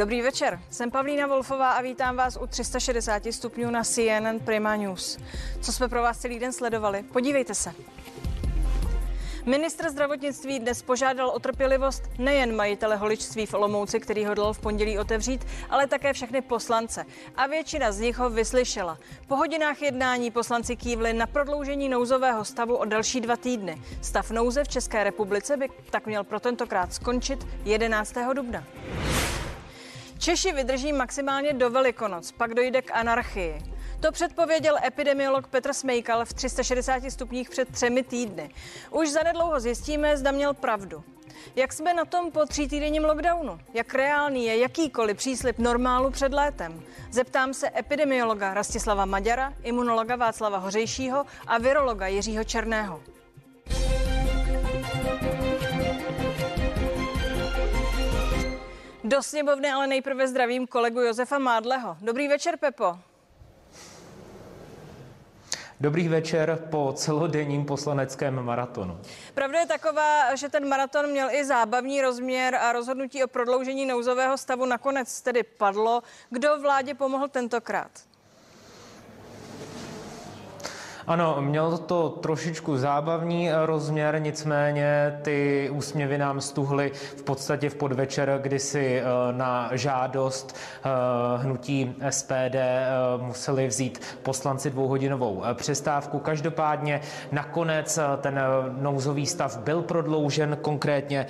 Dobrý večer, jsem Pavlína Wolfová a vítám vás u 360 stupňů na CNN Prima News. Co jsme pro vás celý den sledovali? Podívejte se. Ministr zdravotnictví dnes požádal o trpělivost nejen majitele holičství v Olomouci, který hodlal v pondělí otevřít, ale také všechny poslance. A většina z nich ho vyslyšela. Po hodinách jednání poslanci kývli na prodloužení nouzového stavu o další dva týdny. Stav nouze v České republice by tak měl pro tentokrát skončit 11. dubna. Češi vydrží maximálně do Velikonoc, pak dojde k anarchii. To předpověděl epidemiolog Petr Smejkal v 360 stupních před třemi týdny. Už zanedlouho zjistíme, zda měl pravdu. Jak jsme na tom po týdenním lockdownu? Jak reálný je jakýkoliv příslip normálu před létem? Zeptám se epidemiologa Rastislava Maďara, imunologa Václava Hořejšího a virologa Jiřího Černého. Do sněmovny ale nejprve zdravím kolegu Josefa Mádleho. Dobrý večer, Pepo. Dobrý večer po celodenním poslaneckém maratonu. Pravda je taková, že ten maraton měl i zábavní rozměr a rozhodnutí o prodloužení nouzového stavu nakonec tedy padlo. Kdo vládě pomohl tentokrát? Ano, mělo to trošičku zábavní rozměr, nicméně ty úsměvy nám stuhly v podstatě v podvečer, kdy si eh, na žádost eh, hnutí SPD eh, museli vzít poslanci dvouhodinovou přestávku. Každopádně nakonec ten nouzový stav byl prodloužen konkrétně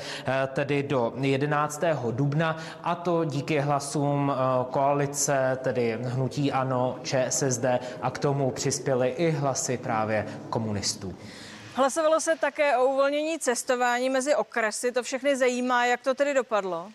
tedy do 11. dubna a to díky hlasům koalice, tedy hnutí ANO, ČSSD a k tomu přispěly i hlasy hlasy právě komunistů. Hlasovalo se také o uvolnění cestování mezi okresy. To všechny zajímá, jak to tedy dopadlo?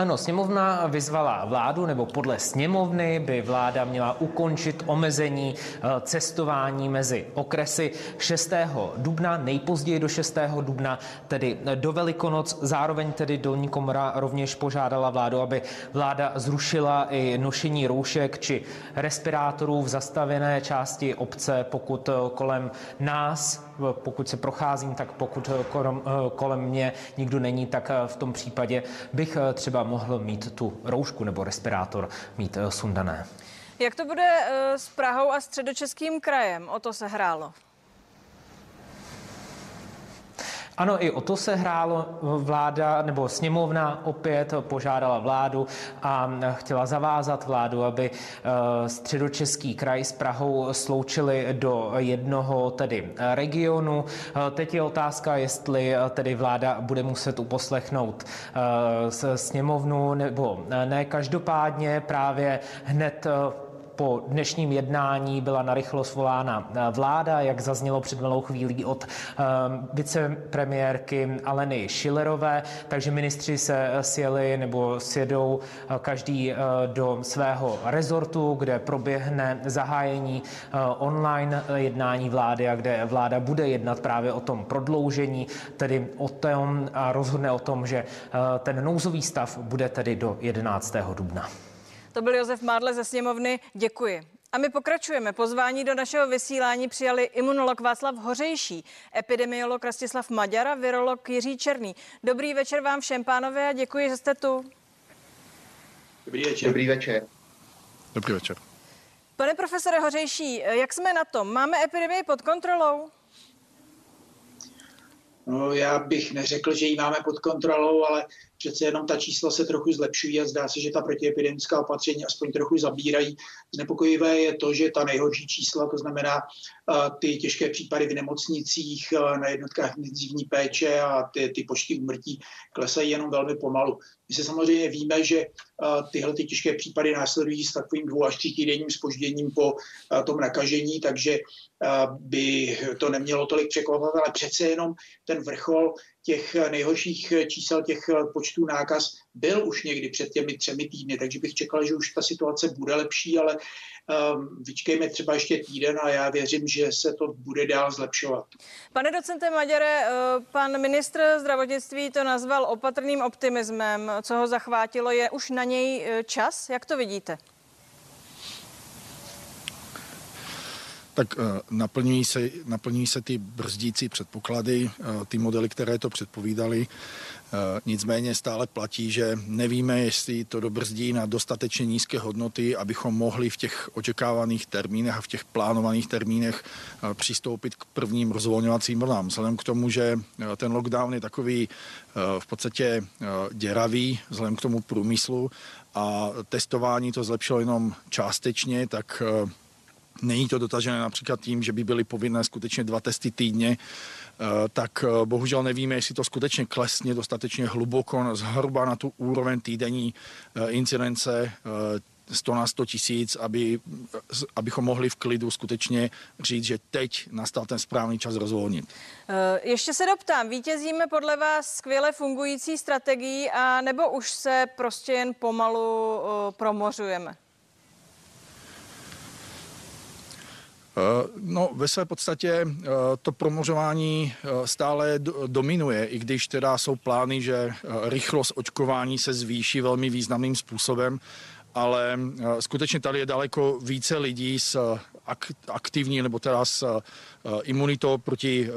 Ano, sněmovna vyzvala vládu, nebo podle sněmovny by vláda měla ukončit omezení eh, cestování mezi okresy 6. dubna, nejpozději do 6. dubna, tedy do Velikonoc. Zároveň tedy Dolní komora rovněž požádala vládu, aby vláda zrušila i nošení roušek či respirátorů v zastavené části obce, pokud eh, kolem nás pokud se procházím, tak pokud eh, kolem, eh, kolem mě nikdo není, tak eh, v tom případě bych třeba mohl mít tu roušku nebo respirátor mít sundané. Jak to bude s Prahou a středočeským krajem? O to se hrálo. Ano, i o to se hrálo vláda, nebo sněmovna opět požádala vládu a chtěla zavázat vládu, aby eh, středočeský kraj s Prahou sloučili do jednoho tedy regionu. Eh, teď je otázka, jestli eh, tedy vláda bude muset uposlechnout sněmovnu nebo ne. Každopádně právě hned po dnešním jednání byla narychlo svolána eh, vláda, jak zaznělo před malou chvílí od eh, vicepremiérky Aleny Schillerové, takže ministři se sjeli nebo sjedou eh, každý do svého rezortu, kde proběhne zahájení online jednání vlády a kde vláda bude jednat právě o tom prodloužení, tedy o tom a rozhodne o tom, že ten nouzový stav bude tedy do 11. dubna. To byl Josef Mádle ze sněmovny. Děkuji. A my pokračujeme. Pozvání do našeho vysílání přijali imunolog Václav Hořejší, epidemiolog Rastislav Maďar a virolog Jiří Černý. Dobrý večer vám všem, pánové, a děkuji, že jste tu. Dobrý večer. Dobrý večer. Dobrý večer. Pane profesore Hořejší, jak jsme na tom? Máme epidemii pod kontrolou? No, já bych neřekl, že ji máme pod kontrolou, ale přece jenom ta čísla se trochu zlepšují a zdá se, že ta protiepidemická opatření aspoň trochu zabírají. Znepokojivé je to, že ta nejhorší čísla, to znamená ty těžké případy v nemocnicích, na jednotkách intenzivní péče a ty, ty počty úmrtí klesají jenom velmi pomalu. My se samozřejmě víme, že tyhle ty těžké případy následují s takovým dvou až tří týdenním spožděním po tom nakažení, takže by to nemělo tolik překvapovat, ale přece jenom ten vrchol těch nejhorších čísel těch počtů nákaz byl už někdy před těmi třemi týdny, takže bych čekal, že už ta situace bude lepší, ale um, vyčkejme třeba ještě týden a já věřím, že se to bude dál zlepšovat. Pane docente Maďare, eh, pan ministr zdravotnictví to nazval opatrným optimismem. Co ho zachvátilo, je už na něj eh, čas? Jak to vidíte? Tak naplňují se, naplňují se ty brzdící předpoklady, ty modely, které to předpovídaly. Eh, nicméně stále platí, že nevíme, jestli to dobrzdí na dostatečně nízké hodnoty, abychom mohli v těch očekávaných termínech a v těch plánovaných termínech eh, přistoupit k prvním rozvolňovacím vlnám. Vzhledem k tomu, že eh, ten lockdown je takový v podstatě děravý, vzhledem k tomu průmyslu a testování to zlepšilo jenom částečně, tak Není to dotažené například tím, že by byly povinné skutečně dva testy týdně, Eh, tak eh, bohužel nevíme, jestli to skutečně klesně dostatečně hluboko zhruba na tu úroveň týdenní eh, incidence 100 na 100 tisíc, aby, abychom mohli v klidu skutečně říct, že teď nastal ten správný čas rozvolnit. Ještě se doptám, vítězíme podle vás skvěle fungující strategií a nebo už se prostě jen pomalu promořujeme? No, ve své podstatě eh, to promořování eh, stále dominuje, i když teda jsou plány, že rychlost očkování se zvýší velmi významným způsobem, ale skutečně tady je daleko více lidí s aktivní nebo teda s eh, imunitou proti eh,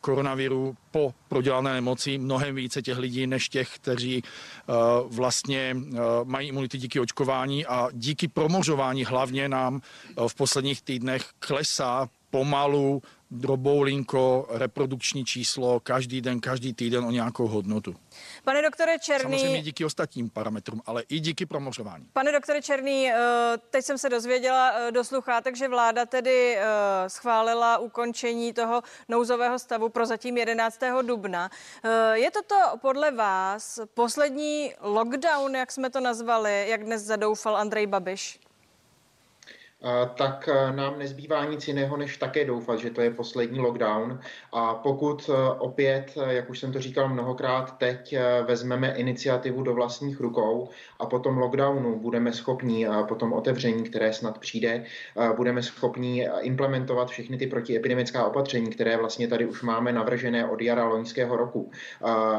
koronaviru po prodělané nemoci. Mnohem více těch lidí než těch, kteří eh, vlastně mají imunity díky očkování a díky promořování hlavně nám v posledních týdnech klesá pomalu droboulinko, reprodukční číslo každý den, každý týden o nějakou hodnotu. Pane doktore Černý... Samozřejmě díky ostatním parametrům, ale i díky promořování. Pane doktore Černý, eh, teď jsem se dozvěděla eh, do sluchátek, že vláda tedy eh, schválila ukončení toho nouzového stavu pro zatím 11. dubna. Je toto podle vás poslední lockdown, jak jsme to nazvali, jak dnes zadoufal Andrej Babiš? Tak e, nám nezbývá nic jiného, než také doufat, že to je poslední lockdown. A pokud e, opět, e, jak už jsem to říkal mnohokrát, teď vezmeme iniciativu do vlastních rukou a po tom lockdownu budeme schopni, po tom otevření, které snad přijde, budeme schopni implementovat všechny ty protiepidemická opatření, které vlastně tady už máme navržené od jara loňského roku.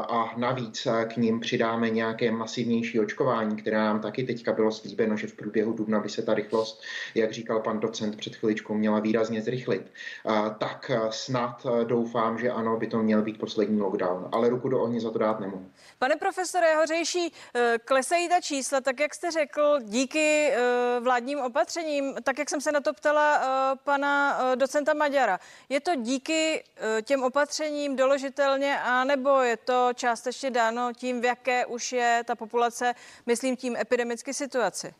A navíc k ním přidáme nějaké masivnější očkování, které nám taky teďka bylo slíbeno, že v průběhu dubna by se ta rychlost, jak říkal pan docent před chviličkou, měla výrazně zrychlit, tak snad doufám, že ano, by to měl být poslední lockdown, ale ruku do ohně za to dát nemohu. Pane profesore Hořejší, e, klesají ta čísla, tak jak jste řekl, díky e, vládním opatřením, tak jak jsem se na to ptala e, pana docenta Maďara. Je to díky těm opatřením doložitelně, anebo je to částečně dáno tím, v jaké už je ta populace, myslím tím epidemicky situaci?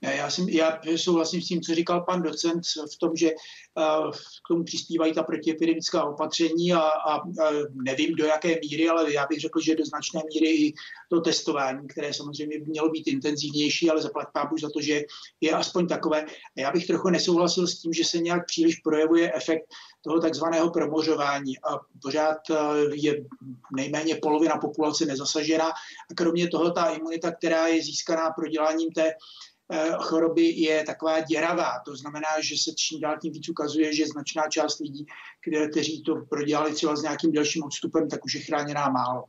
Já, jsem, já souhlasím s tím, co říkal pan docent v tom, že uh, k tomu přispívají ta protiepidemická opatření a, a, a nevím do jaké míry, ale já bych řekl, že do značné míry i to testování, které samozřejmě by mělo být intenzivnější, ale zaplat pábu za to, že je aspoň takové. A já bych trochu nesouhlasil s tím, že se nějak příliš projevuje efekt toho takzvaného promořování a pořád je nejméně polovina populace nezasažena a kromě toho ta imunita, která je získaná proděláním té Eh, choroby je taková děravá. To znamená, že se čím dál tím víc ukazuje, že značná část lidí, kteří to prodělali třeba s nějakým delším odstupem, tak už je chráněná málo.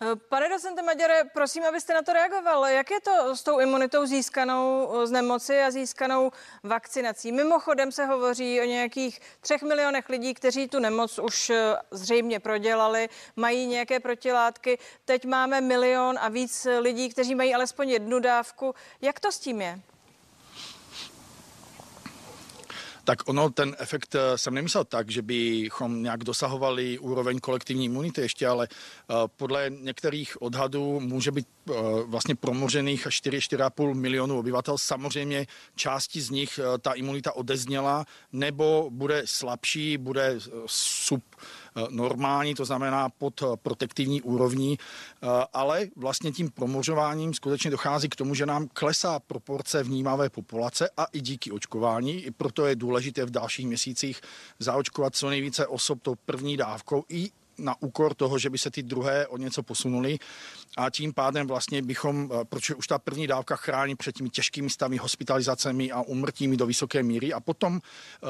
Eh, pane docente Maďare, prosím, abyste na to reagoval. Jak je to s tou imunitou získanou z nemoci a získanou vakcinací? Mimochodem se hovoří o nějakých třech milionech lidí, kteří tu nemoc už eh, zřejmě prodělali, mají nějaké protilátky. Teď máme milion a víc lidí, kteří mají alespoň jednu dávku. Jak to s tím je? Tak ono, ten efekt eh, jsem nemyslel tak, že bychom nějak dosahovali úroveň kolektivní imunity ještě, ale eh, podle některých odhadů může být eh, vlastně promořených 4-4,5 milionů obyvatel. Samozřejmě části z nich ta imunita odezněla nebo bude slabší, bude sub normální, to znamená pod eh, protektivní úrovní, eh, ale vlastně tím promořováním skutečně dochází k tomu, že nám klesá proporce vnímavé populace a i díky očkování. I proto je důležité v dalších měsících zaočkovat co nejvíce osob tou první dávkou i na úkor toho, že by se ty druhé o něco posunuli. A tím pádem vlastně bychom, protože už ta první dávka chrání před těmi těžkými stavy, hospitalizacemi a umrtími do vysoké míry. A potom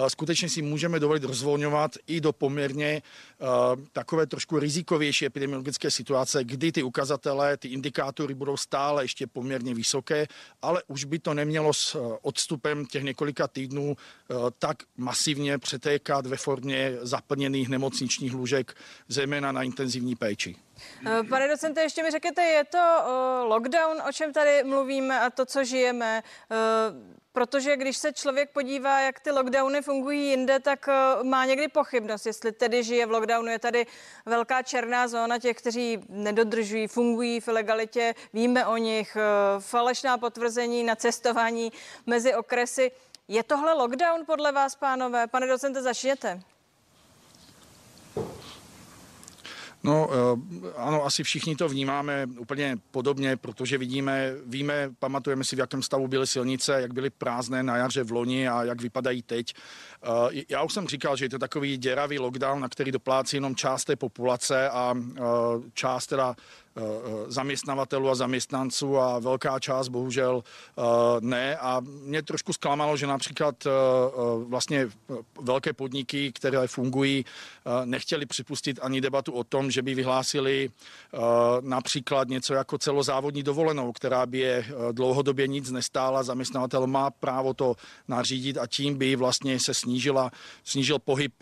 skutečně si můžeme dovolit rozvolňovat i do poměrně takové trošku rizikovější epidemiologické situace, kdy ty ukazatele, ty indikátory budou stále ještě poměrně vysoké, ale už by to nemělo s odstupem těch několika týdnů tak masivně přetékat ve formě zaplněných nemocničních lůžek, zejména na intenzivní péči. Eh, pane docente, ještě mi řekněte, je to uh, lockdown, o čem tady mluvíme a to, co žijeme? Uh, protože když se člověk podívá, jak ty lockdowny fungují jinde, tak má někdy pochybnost, jestli tedy žije v lockdownu. Je tady velká černá zóna těch, kteří nedodržují, fungují v ilegalitě, víme o nich, falešná potvrzení na cestování mezi okresy. Je tohle lockdown podle vás, pánové? Pane docente, začněte. No eh, ano, asi všichni to vnímáme úplně podobně, protože vidíme, víme, pamatujeme si, v jakém stavu byly silnice, jak byly prázdné na jaře v loni a jak vypadají teď. Eh, já už jsem říkal, že je to takový děravý lockdown, na který doplácí jenom část té populace a eh, část teda zaměstnavatelů a zaměstnanců a velká část bohužel eh, ne. A mě trošku zklamalo, že například eh, vlastně velké podniky, které fungují, nechtěli připustit ani debatu o tom, že by vyhlásili například něco jako celozávodní dovolenou, která by je dlouhodobě nic nestála. Zaměstnavatel má právo to nařídit a tím by vlastně se snížila, snížil pohyb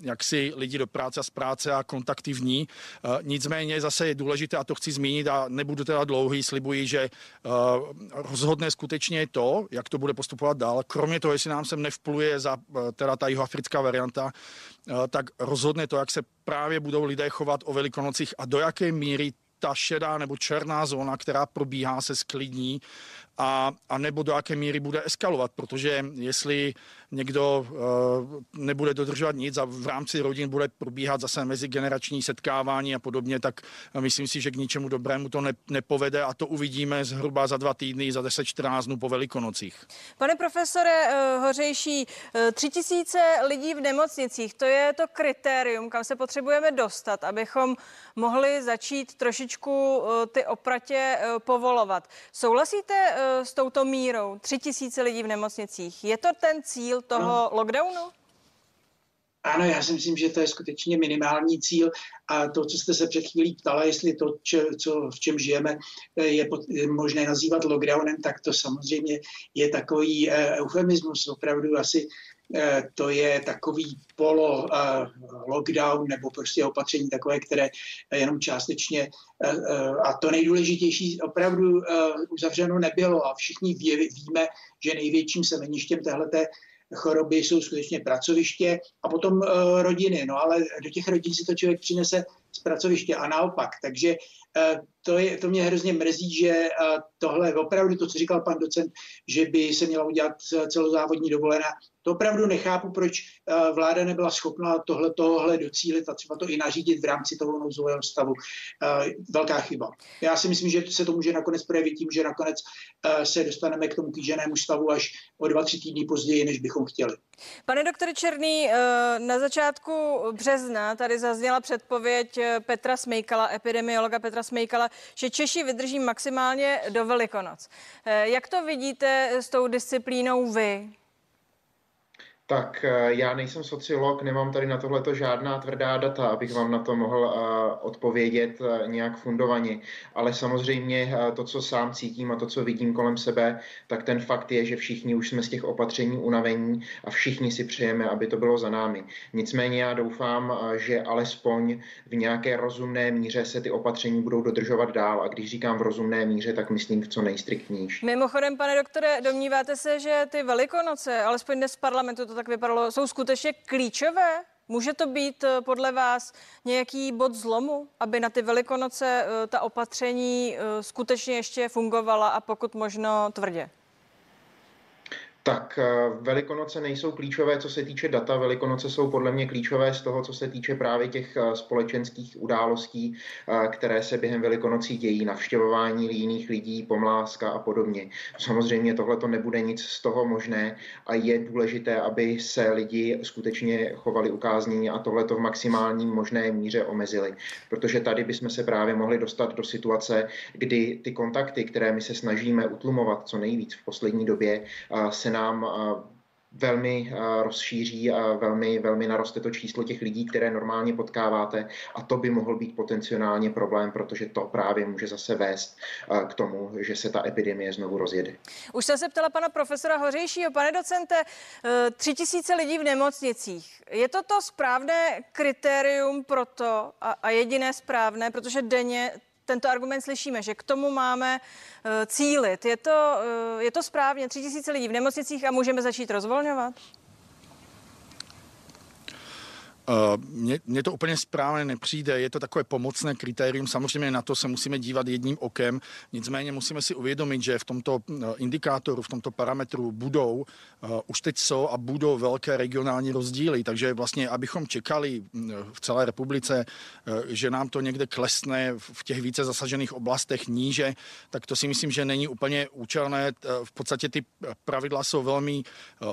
jaksi lidí do práce a z práce a kontakty v ní. Nicméně zase je důležité, a to chci zmínit a nebudu teda dlouhý, slibuji, že uh, rozhodne skutečně to, jak to bude postupovat dál. Kromě toho, jestli nám sem nevpluje za uh, teda ta jihoafrická varianta, uh, tak rozhodne to, jak se právě budou lidé chovat o velikonocích a do jaké míry ta šedá nebo černá zóna, která probíhá, se sklidní a, a nebo do jaké míry bude eskalovat, protože jestli někdo uh, nebude dodržovat nic a v rámci rodin bude probíhat zase mezigenerační setkávání a podobně, tak myslím si, že k ničemu dobrému to ne, nepovede a to uvidíme zhruba za dva týdny, za 10-14 dnů po Velikonocích. Pane profesore uh, Hořejší, uh, tři tisíce lidí v nemocnicích, to je to kritérium, kam se potřebujeme dostat, abychom mohli začít trošičku ty opratě povolovat. Souhlasíte uh, s touto mírou? Tři tisíce lidí v nemocnicích. Je to ten cíl, toho no. lockdownu? Ano, já si myslím, že to je skutečně minimální cíl a to, co jste se před chvílí ptala, jestli to, če, co, v čem žijeme, je, pod, je možné nazývat lockdownem, tak to samozřejmě je takový uh, eufemismus. Opravdu asi to je takový polo uh, lockdown nebo prostě opatření takové, které jenom částečně uh, a to nejdůležitější opravdu uzavřeno nebylo a všichni ví, víme, že největším semeništěm téhleté choroby jsou skutečně pracoviště a potom rodiny. No ale do těch rodin si to člověk přinese z pracoviště a naopak. Takže uh, to, je, to mě hrozně mrzí, že uh, tohle opravdu to, co říkal pan docent, že by se měla udělat celozávodní dovolená, to opravdu nechápu, proč vláda nebyla schopna tohle, tohle docílit a třeba to i nařídit v rámci toho nouzového stavu. Velká chyba. Já si myslím, že se to může nakonec projevit tím, že nakonec se dostaneme k tomu kýženému stavu až o dva, tři týdny později, než bychom chtěli. Pane doktore Černý, na začátku března tady zazněla předpověď Petra Smejkala, epidemiologa Petra Smejkala, že Češi vydrží maximálně do Velikonoc. Jak to vidíte s tou disciplínou vy? Tak eh, já nejsem sociolog, nemám tady na tohleto žádná tvrdá data, abych vám na to mohl eh, odpovědět eh, nějak fundovaně. Ale samozřejmě to, co sám cítím a to, co vidím kolem sebe, tak ten fakt je, že všichni už jsme z těch opatření unavení a všichni si přejeme, aby to bylo za námi. Nicméně já doufám, že alespoň v nějaké rozumné míře se ty opatření budou dodržovat dál. A když říkám v rozumné míře, tak myslím v co nejstriktnější. Mimochodem, pane doktore, domníváte se, že ty velikonoce, alespoň dnes parlamentu to tak vypadalo, jsou skutečně klíčové? Může to být eh, podle vás nějaký bod zlomu, aby na ty velikonoce eh, ta opatření eh, skutečně ještě fungovala a pokud možno tvrdě? Tak eh, Velikonoce nejsou klíčové, co se týče data. Velikonoce jsou podle mě klíčové z toho, co se týče právě těch eh, společenských událostí, eh, které se během Velikonocí dějí, navštěvování jiných lidí, pomláska a podobně. Samozřejmě tohle to nebude nic z toho možné a je důležité, aby se lidi skutečně chovali ukáznění a tohle to v maximální možné míře omezili. Protože tady bychom se právě mohli dostat do situace, kdy ty kontakty, které my se snažíme utlumovat co nejvíc v poslední době, se nám velmi rozšíří a velmi, velmi naroste to číslo těch lidí, které normálně potkáváte a to by mohl být potenciálně problém, protože to právě může zase vést k tomu, že se ta epidemie znovu rozjede. Už jsem se ptala pana profesora Hořejšího. Pane docente, tři tisíce lidí v nemocnicích. Je to to správné kritérium pro to a, a jediné správné, protože denně tento argument slyšíme, že k tomu máme uh, cílit. Je to, uh, je to správně, tři tisíce lidí v nemocnicích a můžeme začít rozvolňovat? Eh, mně, mně to úplně správně nepřijde, je to takové pomocné kritérium, samozřejmě na to se musíme dívat jedním okem, nicméně musíme si uvědomit, že v tomto eh, indikátoru, v tomto parametru budou, uh, už teď jsou a budou velké regionální rozdíly, takže vlastně, abychom čekali v celé republice, že nám to někde klesne v těch více zasažených oblastech níže, tak to si myslím, že není úplně účelné. V podstatě ty pravidla jsou velmi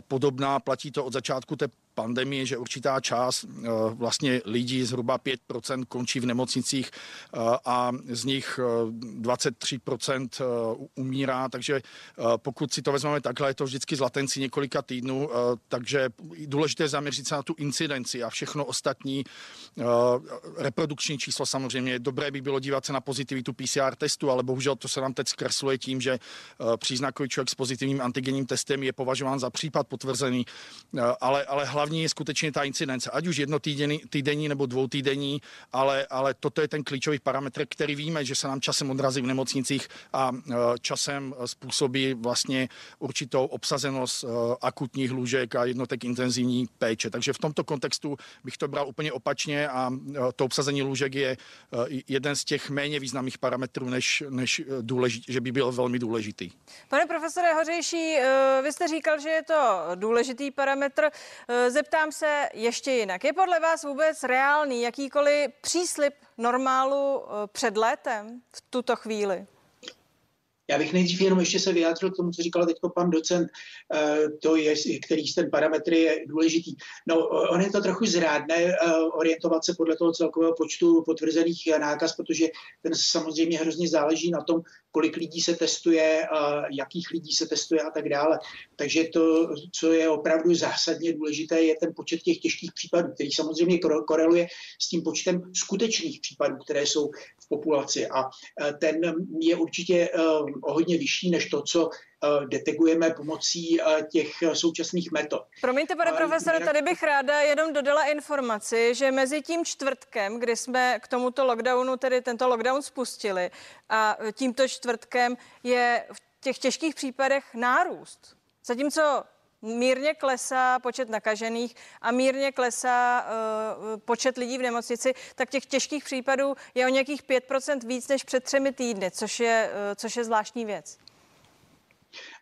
podobná, platí to od začátku té pandemie, že určitá část eh, vlastně lidí, zhruba 5% končí v nemocnicích eh, a z nich 23% eh, umírá, takže pokud si to vezmeme takhle, je to vždycky z latenci několika týdnů, takže důležité zaměřit se na tu incidenci a všechno ostatní reprodukční číslo samozřejmě. Dobré by bylo dívat se na pozitivitu PCR testu, ale bohužel to se nám teď zkresluje tím, že příznakový člověk s pozitivním antigenním testem je považován za případ potvrzený, ale, ale hlavně hlavní je skutečně ta incidence, ať už jednotýdenní týdenní nebo dvoutýdenní, ale, ale toto je ten klíčový parametr, který víme, že se nám časem odrazí v nemocnicích a e, časem způsobí vlastně určitou obsazenost e, akutních lůžek a jednotek intenzivní péče. Takže v tomto kontextu bych to bral úplně opačně a e, to obsazení lůžek je jeden z těch méně významných parametrů, než, než důležitý, že by byl velmi důležitý. Pane profesore Hořejší, vy jste říkal, že je to důležitý parametr. Zeptám se ještě jinak. Je podle vás vůbec reálný jakýkoliv příslip normálu eh, před létem v tuto chvíli? Já bych nejdřív jenom ještě se vyjádřil k tomu, co říkal teď pan docent, eh, to je, který ten parametr je důležitý. No, on je to trochu zrádné eh, orientovat se podle toho celkového počtu potvrzených nákaz, protože ten samozřejmě hrozně záleží na tom, kolik lidí se testuje, jakých lidí se testuje a tak dále. Takže to, co je opravdu zásadně důležité, je ten počet těch těžkých případů, který samozřejmě koreluje s tím počtem skutečných případů, které jsou v populaci. A e, ten je určitě e, o hodně vyšší než to, co e, detegujeme pomocí těch současných metod. Promiňte, pane profesore, tady bych ráda jenom dodala informaci, že mezi tím čtvrtkem, kdy jsme k tomuto lockdownu, tedy tento lockdown spustili, a tímto čtvrtkem je v těch těžkých případech nárůst. Zatímco mírně klesá počet nakažených a mírně klesá uh, počet lidí v nemocnici, tak těch těžkých případů je o nějakých 5% víc než před třemi týdny, což je, uh, což je zvláštní věc.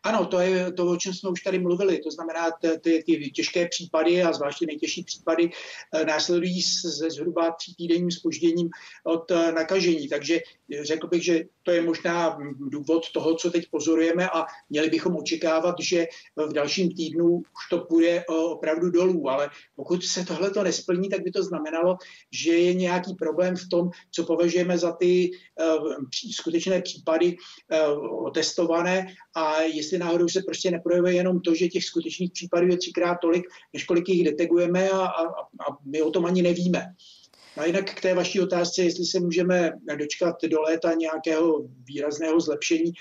Ano, to je to, o čem jsme už tady mluvili. To znamená, ty, ty těžké případy a zvláště nejtěžší případy eh, následují se zhruba tří týdenním spožděním od eh, nakažení. Takže řekl bych, že to je možná důvod toho, co teď pozorujeme a měli bychom očekávat, že v dalším týdnu už to půjde eh, opravdu dolů. Ale pokud se tohle to nesplní, tak by to znamenalo, že je nějaký problém v tom, co považujeme za ty skutečné případy otestované a jestli náhodou se prostě neprojevuje jenom to, že těch skutečných případů je třikrát tolik, než kolik jich detegujeme a, a, a my o tom ani nevíme. A jinak k té vaší otázce, jestli se můžeme dočkat do léta nějakého výrazného zlepšení,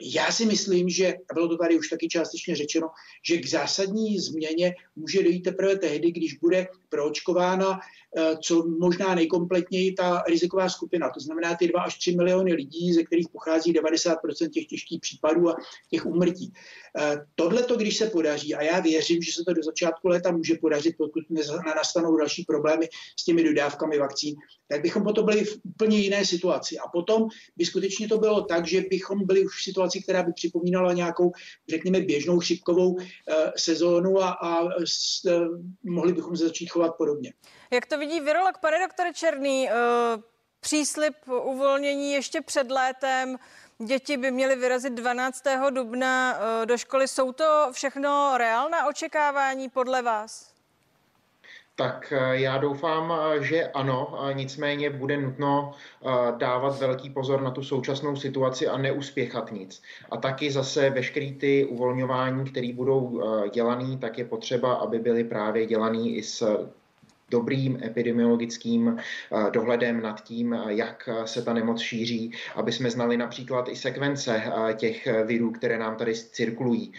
já si myslím, že, a bylo to tady už taky částečně řečeno, že k zásadní změně může dojít teprve tehdy, když bude proočkována eh, co možná nejkompletněji ta riziková skupina. To znamená ty 2 až 3 miliony lidí, ze kterých pochází 90% těch těžkých případů a těch úmrtí. Eh, Tohle to, když se podaří, a já věřím, že se to do začátku léta může podařit, pokud nastanou další problémy s těmi dodávkami vakcín, tak bychom potom byli v úplně jiné situaci. A potom by skutečně to bylo tak, že bychom byli už situaci, která by připomínala nějakou, řekněme, běžnou chřipkovou sezónu a, a s, mohli bychom se začít chovat podobně. Jak to vidí virolog, pane doktore Černý? Příslip uvolnění ještě před létem, Děti by měly vyrazit 12. dubna do školy. Jsou to všechno reálná očekávání podle vás? Tak eh, já doufám, eh, že ano, nicméně bude nutno eh, dávat velký pozor na tu současnou situaci a neuspěchat nic. A taky zase veškerý ty uvolňování, které budou dělaný, tak je potřeba, aby byly právě dělaný i s dobrým epidemiologickým eh, dohledem nad tím, eh, jak se ta nemoc šíří, aby jsme znali například i sekvence eh, těch virů, které nám tady cirkulují,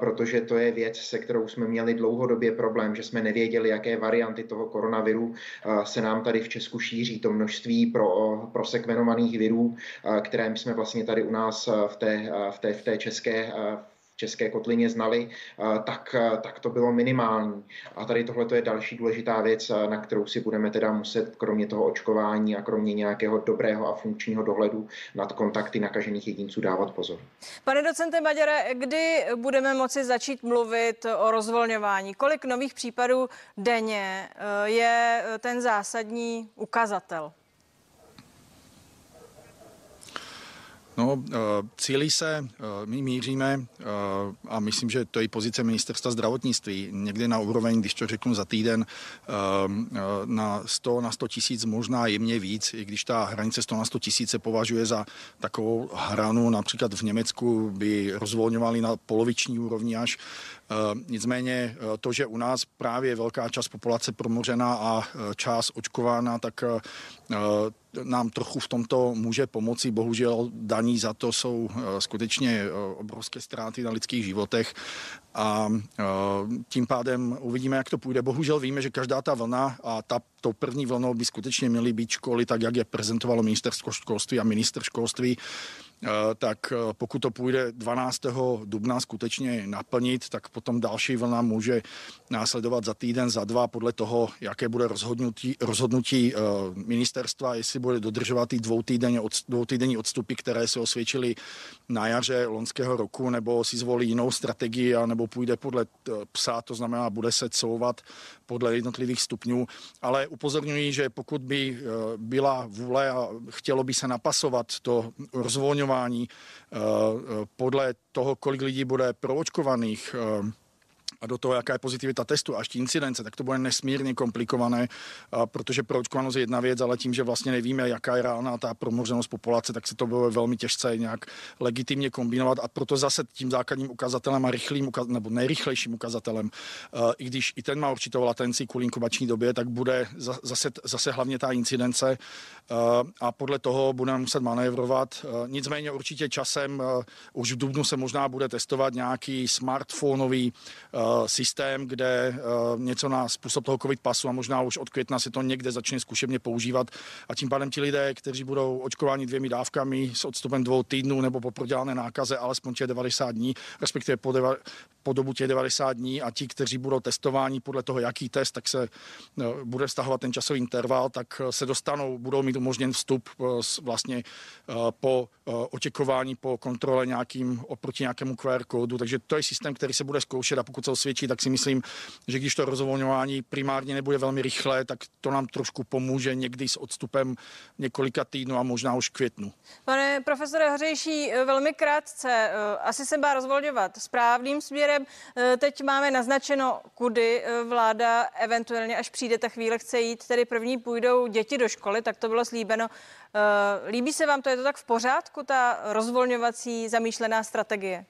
protože to je věc, se kterou jsme měli dlouhodobě problém, že jsme nevěděli, jaké varianty toho koronaviru se nám tady v Česku šíří. To množství pro, pro sekvenovaných virů, které jsme vlastně tady u nás v té, v té, v té české české kotlině znali, tak, tak to bylo minimální. A tady tohle je další důležitá věc, na kterou si budeme teda muset, kromě toho očkování a kromě nějakého dobrého a funkčního dohledu nad kontakty nakažených jedinců dávat pozor. Pane docente Maďare, kdy budeme moci začít mluvit o rozvolňování? Kolik nových případů denně eh, je ten zásadní ukazatel? No, eh, cílí se, eh, my míříme eh, a myslím, že to je pozice ministerstva zdravotnictví někde na úroveň, když to řeknu za týden, na 100, na 100 tisíc, možná jemně víc, i když ta hranice 100 na 100 tisíc se považuje za takovou hranu, například v Německu by rozvolňovali na poloviční úrovni až. Nicméně to, že u nás právě velká část populace promořená a část očkována, tak nám trochu v tomto může pomoci. Bohužel daní za to jsou eh, skutečně eh, obrovské ztráty na lidských životech a eh, tím pádem uvidíme, jak to půjde. Bohužel víme, že každá ta vlna a ta, tou první vlnou by skutečně měly být školy, tak jak je prezentovalo ministerstvo školství a minister školství, Eh, tak eh, pokud to půjde 12. dubna skutečně naplnit, tak potom další vlna může následovat za týden, za dva, podle toho, jaké bude rozhodnutí, rozhodnutí eh, ministerstva, jestli bude dodržovat ty dvoutýdenní, dvoutýdenní odstupy, které se osvědčily na jaře loňského roku, nebo si zvolí jinou strategii, nebo půjde podle psa, to znamená, bude se couvat podle jednotlivých stupňů. Ale upozorňuji, že pokud by byla vůle a chtělo by se napasovat to rozvolňování odměňování eh, eh, podle toho, kolik lidí bude proočkovaných eh, a do toho, jaká je pozitivita testu a ještě incidence, tak to bude nesmírně komplikované, protože proočkovanost je jedna věc, ale tím, že vlastně nevíme, jaká je reálná ta promořenost populace, tak se to bude velmi těžce nějak legitimně kombinovat a proto zase tím základním ukazatelem a rychlým nebo nejrychlejším ukazatelem, i když i ten má určitou latenci kvůli inkubační době, tak bude zase, zase hlavně ta incidence a podle toho budeme muset manévrovat. Nicméně určitě časem už v Dubnu se možná bude testovat nějaký smartphoneový systém, kde něco na způsob toho covid pasu a možná už od května se to někde začne zkušebně používat. A tím pádem ti lidé, kteří budou očkováni dvěmi dávkami s odstupem dvou týdnů nebo po prodělané nákaze alespoň těch 90 dní, respektive po, deva, po dobu těch 90 dní a ti, kteří budou testováni podle toho, jaký test, tak se no, bude stahovat ten časový interval, tak se dostanou, budou mít umožněn vstup e, vlastně po očekování, po kontrole nějakým oproti nějakému QR kódu, takže to je systém, který se bude zkoušet a pokud se osvědčí, tak si myslím, že když to rozvolňování primárně nebude velmi rychlé, tak to nám trošku pomůže někdy s odstupem několika týdnů a možná už květnu. Pane profesore Hřejší, velmi krátce, asi se má rozvolňovat správným směrem. Teď máme naznačeno, kudy vláda eventuálně, až přijde ta chvíle, chce jít, tedy první půjdou děti do školy, tak to bylo slíbeno. Líbí se vám to, je to tak v pořádku, ta rozvolňovací zamýšlená strategie?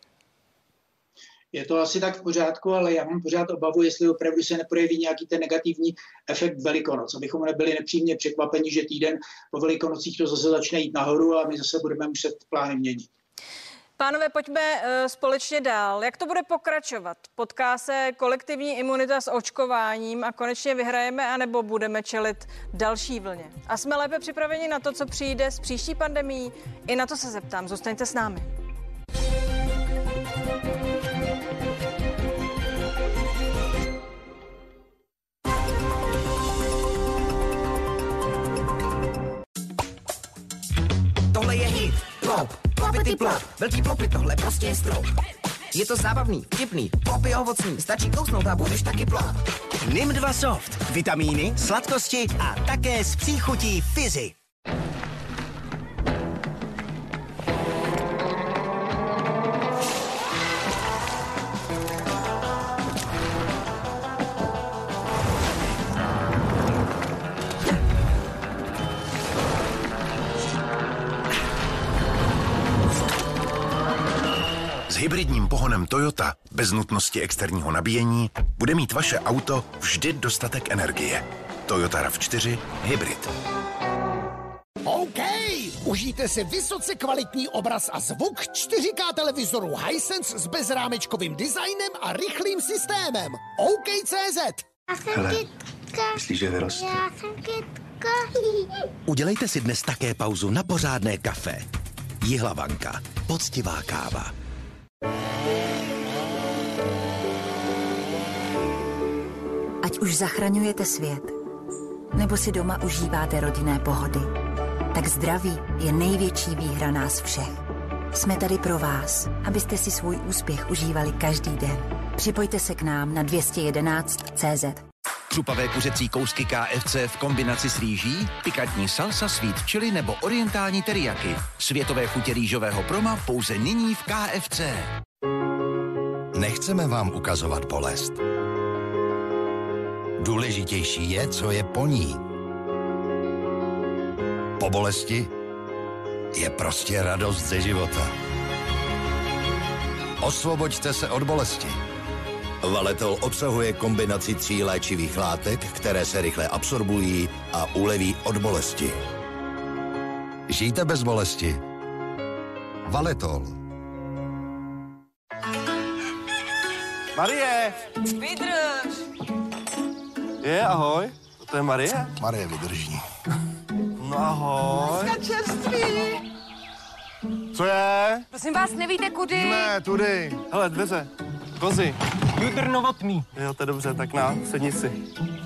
je to asi tak v pořádku, ale já mám pořád obavu, jestli opravdu se neprojeví nějaký ten negativní efekt Velikonoc, abychom nebyli nepříjemně překvapeni, že týden po Velikonocích to zase začne jít nahoru a my zase budeme muset plány měnit. Pánové, pojďme uh, společně dál. Jak to bude pokračovat? Potká se kolektivní imunita s očkováním a konečně vyhrajeme, anebo budeme čelit další vlně? A jsme lépe připraveni na to, co přijde s příští pandemí? I na to se zeptám. Zůstaňte s námi. Je. Pop. Plopity plop, velký plopy, tohle prostě je strop. Je to zábavný, vtipný, plopy ovocný, stačí kousnout a budeš taky plop. NIM 2 Soft. Vitamíny, sladkosti a také s příchutí Fizi. Hybridním pohonem Toyota bez nutnosti externího nabíjení bude mít vaše auto vždy dostatek energie. Toyota RAV4 Hybrid. OK, užijte si vysoce kvalitní obraz a zvuk 4K televizoru Hisense s bezrámečkovým designem a rychlým systémem. OK.cz Já jsem Hele. Myslíš, že vyroste? Já jsem kytka. Udělejte si dnes také pauzu na pořádné kafe. Jihlavanka. Poctivá káva. Ať už zachraňujete svět, nebo si doma užíváte rodinné pohody, tak zdraví je největší výhra nás všech. Jsme tady pro vás, abyste si svůj úspěch užívali každý den. Připojte se k nám na 211 CZ. Křupavé kuřecí kousky KFC v kombinaci s rýží, pikantní salsa, sweet chili nebo orientální teriyaki. Světové chutě rýžového proma pouze nyní v KFC. Nechceme vám ukazovat bolest. Důležitější je, co je po ní. Po bolesti je prostě radost ze života. Osvoboďte se od bolesti. Valetol obsahuje kombinaci tří léčivých látek, které se rychle absorbují a uleví od bolesti. Žijte bez bolesti. Valetol. Marie! Vydrž! Je, ahoj. To je Marie? Marie vydrží. No ahoj. Dneska čerství! Co je? Prosím vás, nevíte kudy? Ne, tudy. Hele, dveře. Kozy. Judr novotný. Jo, to je dobře, tak na, sedni si.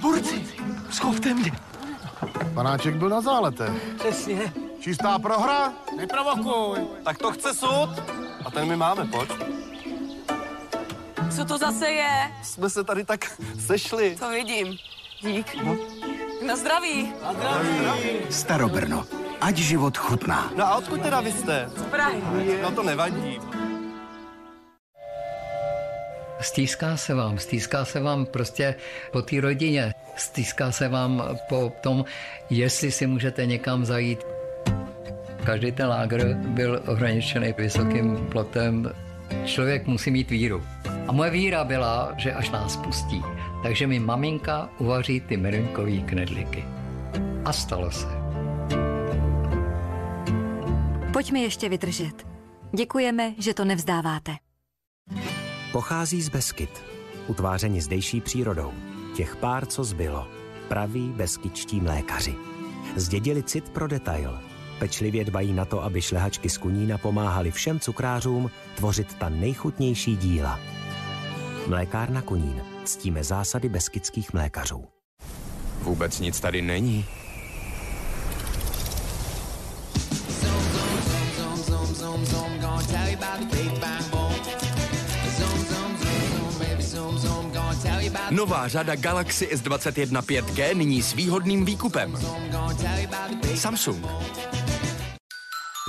Burci, schovte mě. Panáček byl na záletech. Přesně. Čistá prohra? Neprovokuj. Tak to chce sud. A ten my máme, pojď. Co to zase je? Jsme se tady tak sešli. To vidím. Dík. No. Na zdraví. Na zdraví. Starobrno. Ať život chutná. No a odkud teda vy jste? Z Prahy. No to nevadí. Stýská se vám, stýská se vám prostě po té rodině, stýská se vám po tom, jestli si můžete někam zajít. Každý ten lágr byl ohraničený vysokým plotem. Člověk musí mít víru. A moje víra byla, že až nás pustí, takže mi maminka uvaří ty merinkový knedlíky. A stalo se. Pojďme ještě vydržet. Děkujeme, že to nevzdáváte. Pochází z Beskyt, utvářeni zdejší přírodou. Těch pár, co zbylo. Praví beskyčtí mlékaři. Zdědili cit pro detail. Pečlivě dbají na to, aby šlehačky z Kunína pomáhali všem cukrářům tvořit ta nejchutnější díla. Mlékárna Kunín. Ctíme zásady beskydských mlékařů. Vůbec nic tady není. Nová řada Galaxy S21 5G nyní s výhodným výkupem. Samsung.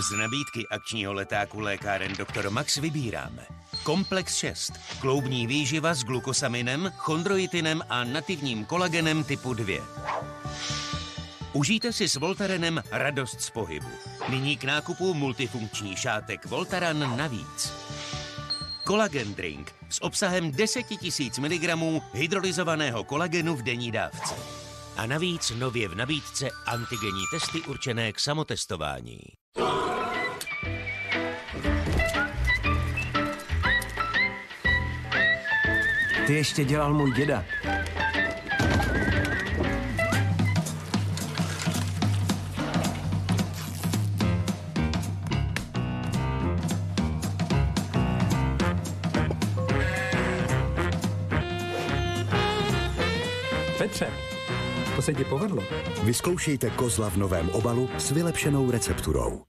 Z nabídky akčního letáku lékáren Dr. Max vybíráme. Komplex 6. Kloubní výživa s glukosaminem, chondroitinem a nativním kolagenem typu 2. Užijte si s Voltarenem radost z pohybu. Nyní k nákupu multifunkční šátek Voltaran navíc. Kolagen drink s obsahem 10 000 mg hydrolyzovaného kolagenu v denní dávce. A navíc nově v nabídce antigenní testy určené k samotestování. Ty ještě dělal můj děda. Petře, to se ti povedlo. Vyzkoušejte kozla v novém obalu s vylepšenou recepturou.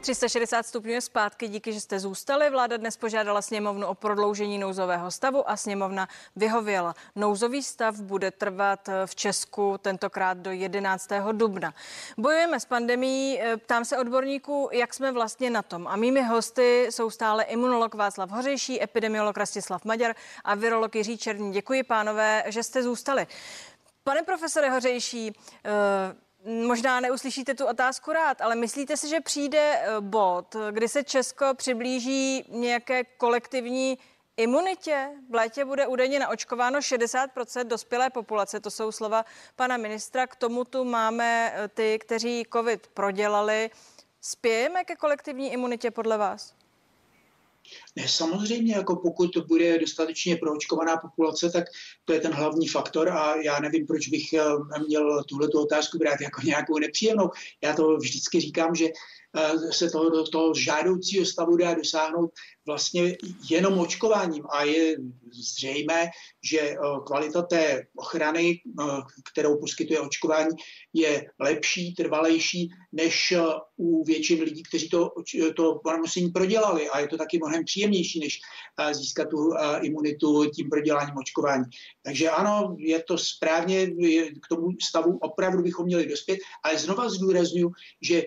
360 stupňů je zpátky, díky, že jste zůstali. Vláda dnes požádala sněmovnu o prodloužení nouzového stavu a sněmovna vyhověla. Nouzový stav bude trvat v Česku tentokrát do 11. dubna. Bojujeme s pandemí, ptám se odborníků, jak jsme vlastně na tom. A mými hosty jsou stále imunolog Václav Hořejší, epidemiolog Rastislav Maďar a virolog Jiří Černý. Děkuji, pánové, že jste zůstali. Pane profesore Hořejší, Možná neuslyšíte tu otázku rád, ale myslíte si, že přijde eh, bod, kdy se Česko přiblíží nějaké kolektivní imunitě? V létě bude údajně naočkováno 60% dospělé populace, to jsou slova pana ministra. K tomu tu máme eh, ty, kteří COVID prodělali. Spějeme ke kolektivní imunitě podle vás? Ne, samozřejmě, jako pokud bude dostatečně proočkovaná populace, tak to je ten hlavní faktor a já nevím, proč bych eh, měl tuhle otázku brát jako nějakou nepříjemnou. Já to vždycky říkám, že eh, se toho, toho žádoucího stavu dá dosáhnout vlastně jenom očkováním a je zřejmé, že eh, kvalita té ochrany, kterou poskytuje očkování, je lepší, trvalejší než u většiny lidí, kteří to, to onemocnění prodělali a je to taky mnohem příjemnější, než získat tu imunitu tím proděláním očkování. Takže ano, je to správně, k tomu stavu opravdu bychom měli dospět, ale znova zdůraznuju, že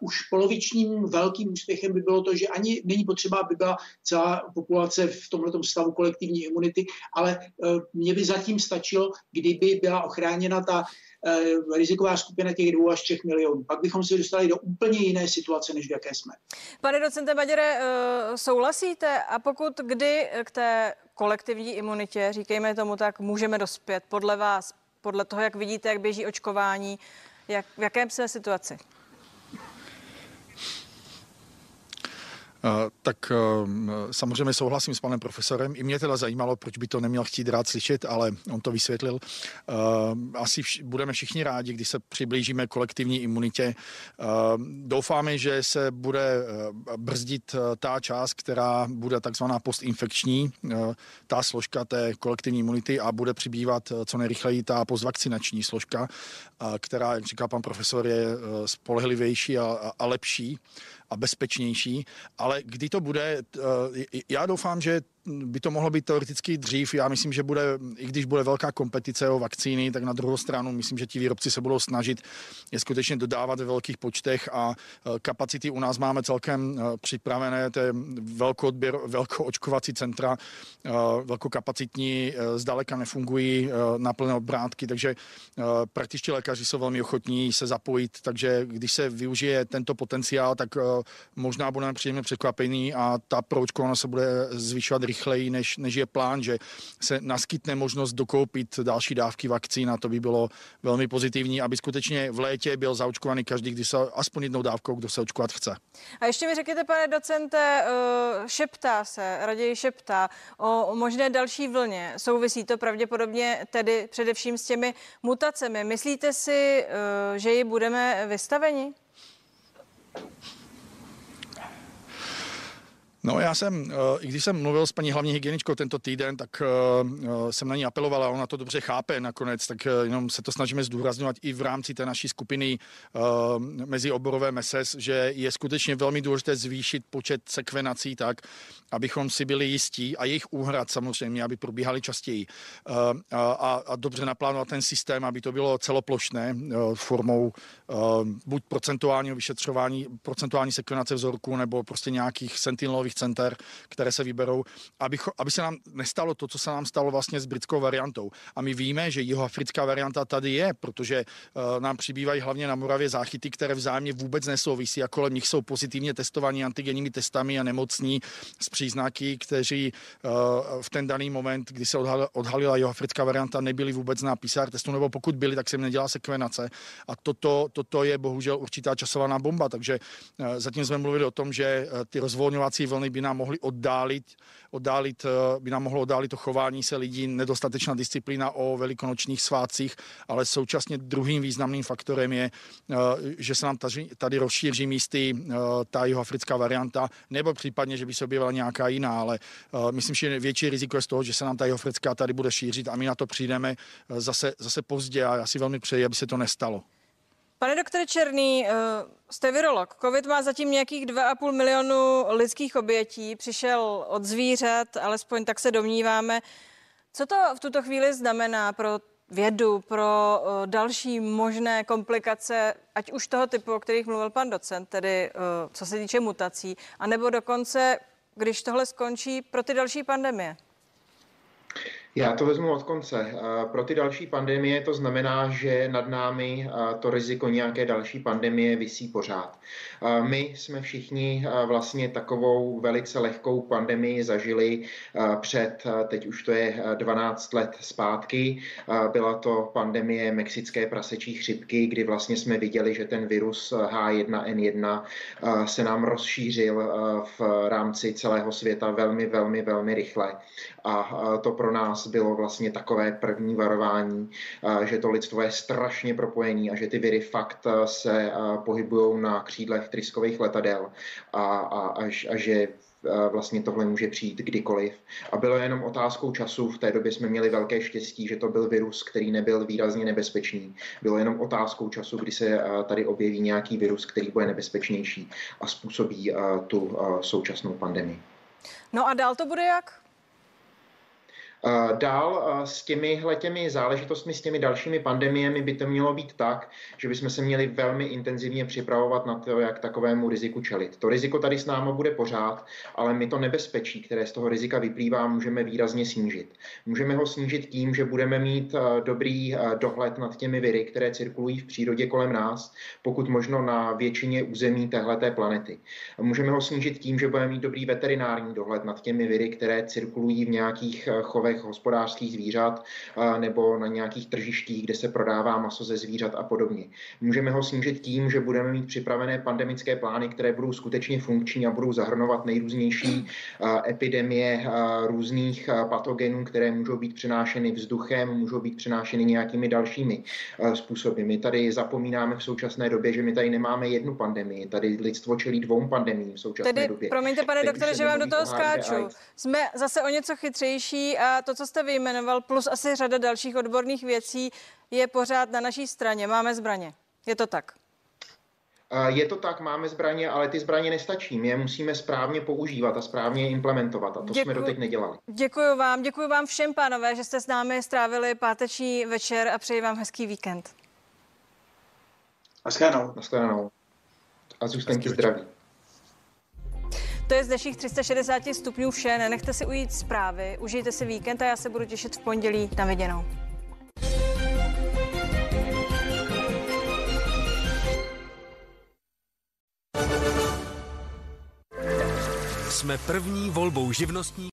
už polovičním velkým úspěchem by bylo to, že ani není potřeba, aby byla celá populace v tomto stavu kolektivní imunity, ale mě by zatím stačilo, kdyby byla ochráněna ta Eh, riziková skupina těch dvou až třech milionů. Pak bychom se dostali do úplně jiné situace, než v jaké jsme. Pane docente Baděre, eh, souhlasíte? A pokud kdy k té kolektivní imunitě, říkejme tomu tak, můžeme dospět podle vás, podle toho, jak vidíte, jak běží očkování, jak, v jakém jsme situaci? Tak eh, samozřejmě souhlasím s panem profesorem. I mě teda zajímalo, proč by to neměl chtít rád slyšet, ale on to vysvětlil. Eh, asi vš- budeme všichni rádi, když se přiblížíme kolektivní imunitě. Doufáme, že se bude brzdit ta část, která bude takzvaná postinfekční, ta složka té kolektivní imunity a bude přibývat co nejrychleji ta postvakcinační složka, která, jak říká pan profesor, je spolehlivější a, a lepší a bezpečnější, ale kdy to bude, já doufám, že by to mohlo být teoreticky dřív. Já myslím, že bude, i když bude velká kompetice o vakcíny, tak na druhou stranu myslím, že ti výrobci se budou snažit je skutečně dodávat ve velkých počtech a e, kapacity u nás máme celkem e, připravené, to je velkou, odběr, velkou očkovací centra, e, velkokapacitní, zdaleka nefungují na plné obrátky, takže praktičtí lékaři jsou velmi ochotní se zapojit, takže když se využije tento potenciál, tak možná budeme příjemně překvapení a ta proočkovanost se bude zvyšovat rychleji, než, než je plán, že se naskytne možnost dokoupit další dávky vakcín a to by bylo velmi pozitivní, aby skutečně v létě byl zaočkovaný každý, když se aspoň jednou dávkou, kdo se očkovat chce. A ještě mi řekněte, pane docente, eh, šeptá se, raději šeptá o možné další vlně. Souvisí to pravděpodobně tedy především s těmi mutacemi. Myslíte si, eh, že ji budeme vystaveni? No já jsem, eh, i když jsem mluvil s paní hlavní hygieničkou tento týden, tak eh, eh, jsem na ní apelovala, ona to dobře chápe nakonec, tak jenom se to snažíme zdůrazňovat i v rámci té naší skupiny mezi oborové MESES, že je skutečně velmi důležité zvýšit počet sekvenací tak, abychom si byli jistí a jejich úhrad samozřejmě, aby probíhaly častěji. A, a dobře naplánovat ten systém, aby to bylo celoplošné formou buď procentuálního vyšetřování, procentuální sekvenace vzorku nebo prostě nějakých sentinelových výzkumných center, které se vyberou, aby, aby se nám nestalo to, co se nám stalo vlastně s britskou variantou. A my víme, že jihoafrická varianta tady je, protože uh, nám přibývají hlavně na Moravě záchyty, které vzájemně vůbec nesouvisí a kolem nich jsou pozitivně testovaní antigenními testami a nemocní s příznaky, kteří uh, v ten daný moment, kdy se odhalila, odhalila jihoafrická varianta, nebyli vůbec na PCR testu, nebo pokud byli, tak se jim nedělá sekvenace. A toto, toto je bohužel určitá časovaná bomba, takže uh, zatím jsme mluvili o tom, že ty rozvolňovací vlny by nám mohly oddálit, oddálit, eh, by nám mohlo oddálit to chování se lidí, nedostatečná disciplína o velikonočních svátcích, ale současně druhým významným faktorem je, eh, že se nám tady, tady rozšíří místy eh, ta jihoafrická varianta, nebo případně, že by se objevila nějaká jiná, ale myslím, že větší riziko je z toho, že se nám ta jihoafrická tady bude šířit a my na to přijdeme zase, zase pozdě a já si velmi přeji, aby se to nestalo. Pane doktore Černý, eh, jste virolog. Covid má zatím nějakých 2,5 milionu lidských obětí. Přišel od zvířat, alespoň tak se domníváme. Co to v tuto chvíli znamená pro vědu, pro uh, další možné komplikace, ať už toho typu, o kterých mluvil pan docent, tedy uh, co se týče mutací, anebo dokonce, když tohle skončí, pro ty další pandemie? Já to vezmu od konce. Pro ty další pandemie to znamená, že nad námi to riziko nějaké další pandemie visí pořád. My jsme všichni vlastně takovou velice lehkou pandemii zažili před, teď už to je 12 let zpátky. Byla to pandemie mexické prasečí chřipky, kdy vlastně jsme viděli, že ten virus H1N1 se nám rozšířil v rámci celého světa velmi, velmi, velmi rychle. A to pro nás nás bylo vlastně takové první varování, že to lidstvo je strašně propojený a že ty viry fakt se pohybují na křídlech tryskových letadel a, a, a, a že vlastně tohle může přijít kdykoliv. A bylo jenom otázkou času. V té době jsme měli velké štěstí, že to byl virus, který nebyl výrazně nebezpečný. Bylo jenom otázkou času, kdy se tady objeví nějaký virus, který bude nebezpečnější a způsobí tu současnou pandemii. No a dál to bude jak? Dál s těmi těmi záležitostmi, s těmi dalšími pandemiemi by to mělo být tak, že bychom se měli velmi intenzivně připravovat na to, jak takovému riziku čelit. To riziko tady s námi bude pořád, ale my to nebezpečí, které z toho rizika vyplývá, můžeme výrazně snížit. Můžeme ho snížit tím, že budeme mít dobrý dohled nad těmi viry, které cirkulují v přírodě kolem nás, pokud možno na většině území téhleté planety. Můžeme ho snížit tím, že budeme mít dobrý veterinární dohled nad těmi viry, které cirkulují v nějakých chovech chovech hospodářských zvířat nebo na nějakých tržištích, kde se prodává maso ze zvířat a podobně. Můžeme ho snížit tím, že budeme mít připravené pandemické plány, které budou skutečně funkční a budou zahrnovat nejrůznější epidemie různých patogenů, které můžou být přenášeny vzduchem, můžou být přenášeny nějakými dalšími způsoby. My tady zapomínáme v současné době, že my tady nemáme jednu pandemii. Tady lidstvo čelí dvou pandemiím v současné Tedy, době. Promiňte, pane doktore, že vám do toho skáču. Jsme zase o něco chytřejší a to, co jste vyjmenoval, plus asi řada dalších odborných věcí, je pořád na naší straně. Máme zbraně. Je to tak? Je to tak, máme zbraně, ale ty zbraně nestačí. My je musíme správně používat a správně implementovat. A to děkuju, jsme doteď nedělali. Děkuji vám, děkuji vám všem, pánové, že jste s námi strávili páteční večer a přeji vám hezký víkend. Naschledanou. Naschledanou. A zůstaňte zdraví. To je z dnešních 360 stupňů vše. Nenechte si ujít zprávy, užijte si víkend a já se budu těšit v pondělí. Na viděnou. Jsme první volbou živnostní